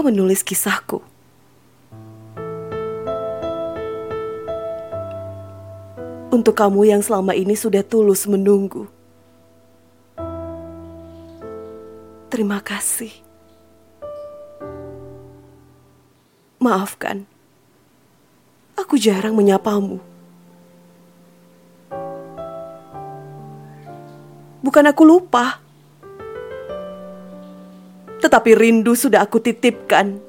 aku menulis kisahku. Untuk kamu yang selama ini sudah tulus menunggu. Terima kasih. Maafkan, aku jarang menyapamu. Bukan aku lupa, tetapi rindu sudah aku titipkan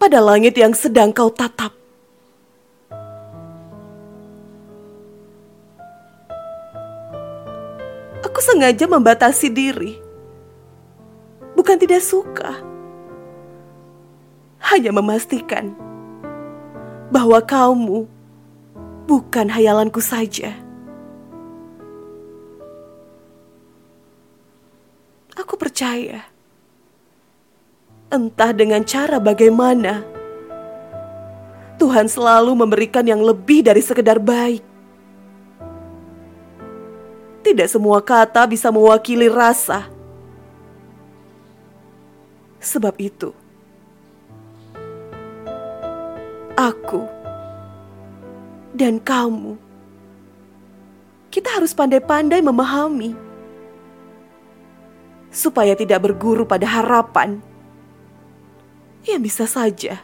pada langit yang sedang kau tatap. Aku sengaja membatasi diri, bukan tidak suka, hanya memastikan bahwa kamu bukan hayalanku saja. Aku percaya, entah dengan cara bagaimana, Tuhan selalu memberikan yang lebih dari sekedar baik. Tidak semua kata bisa mewakili rasa. Sebab itu, aku dan kamu, kita harus pandai-pandai memahami supaya tidak berguru pada harapan yang bisa saja.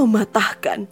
Mematahkan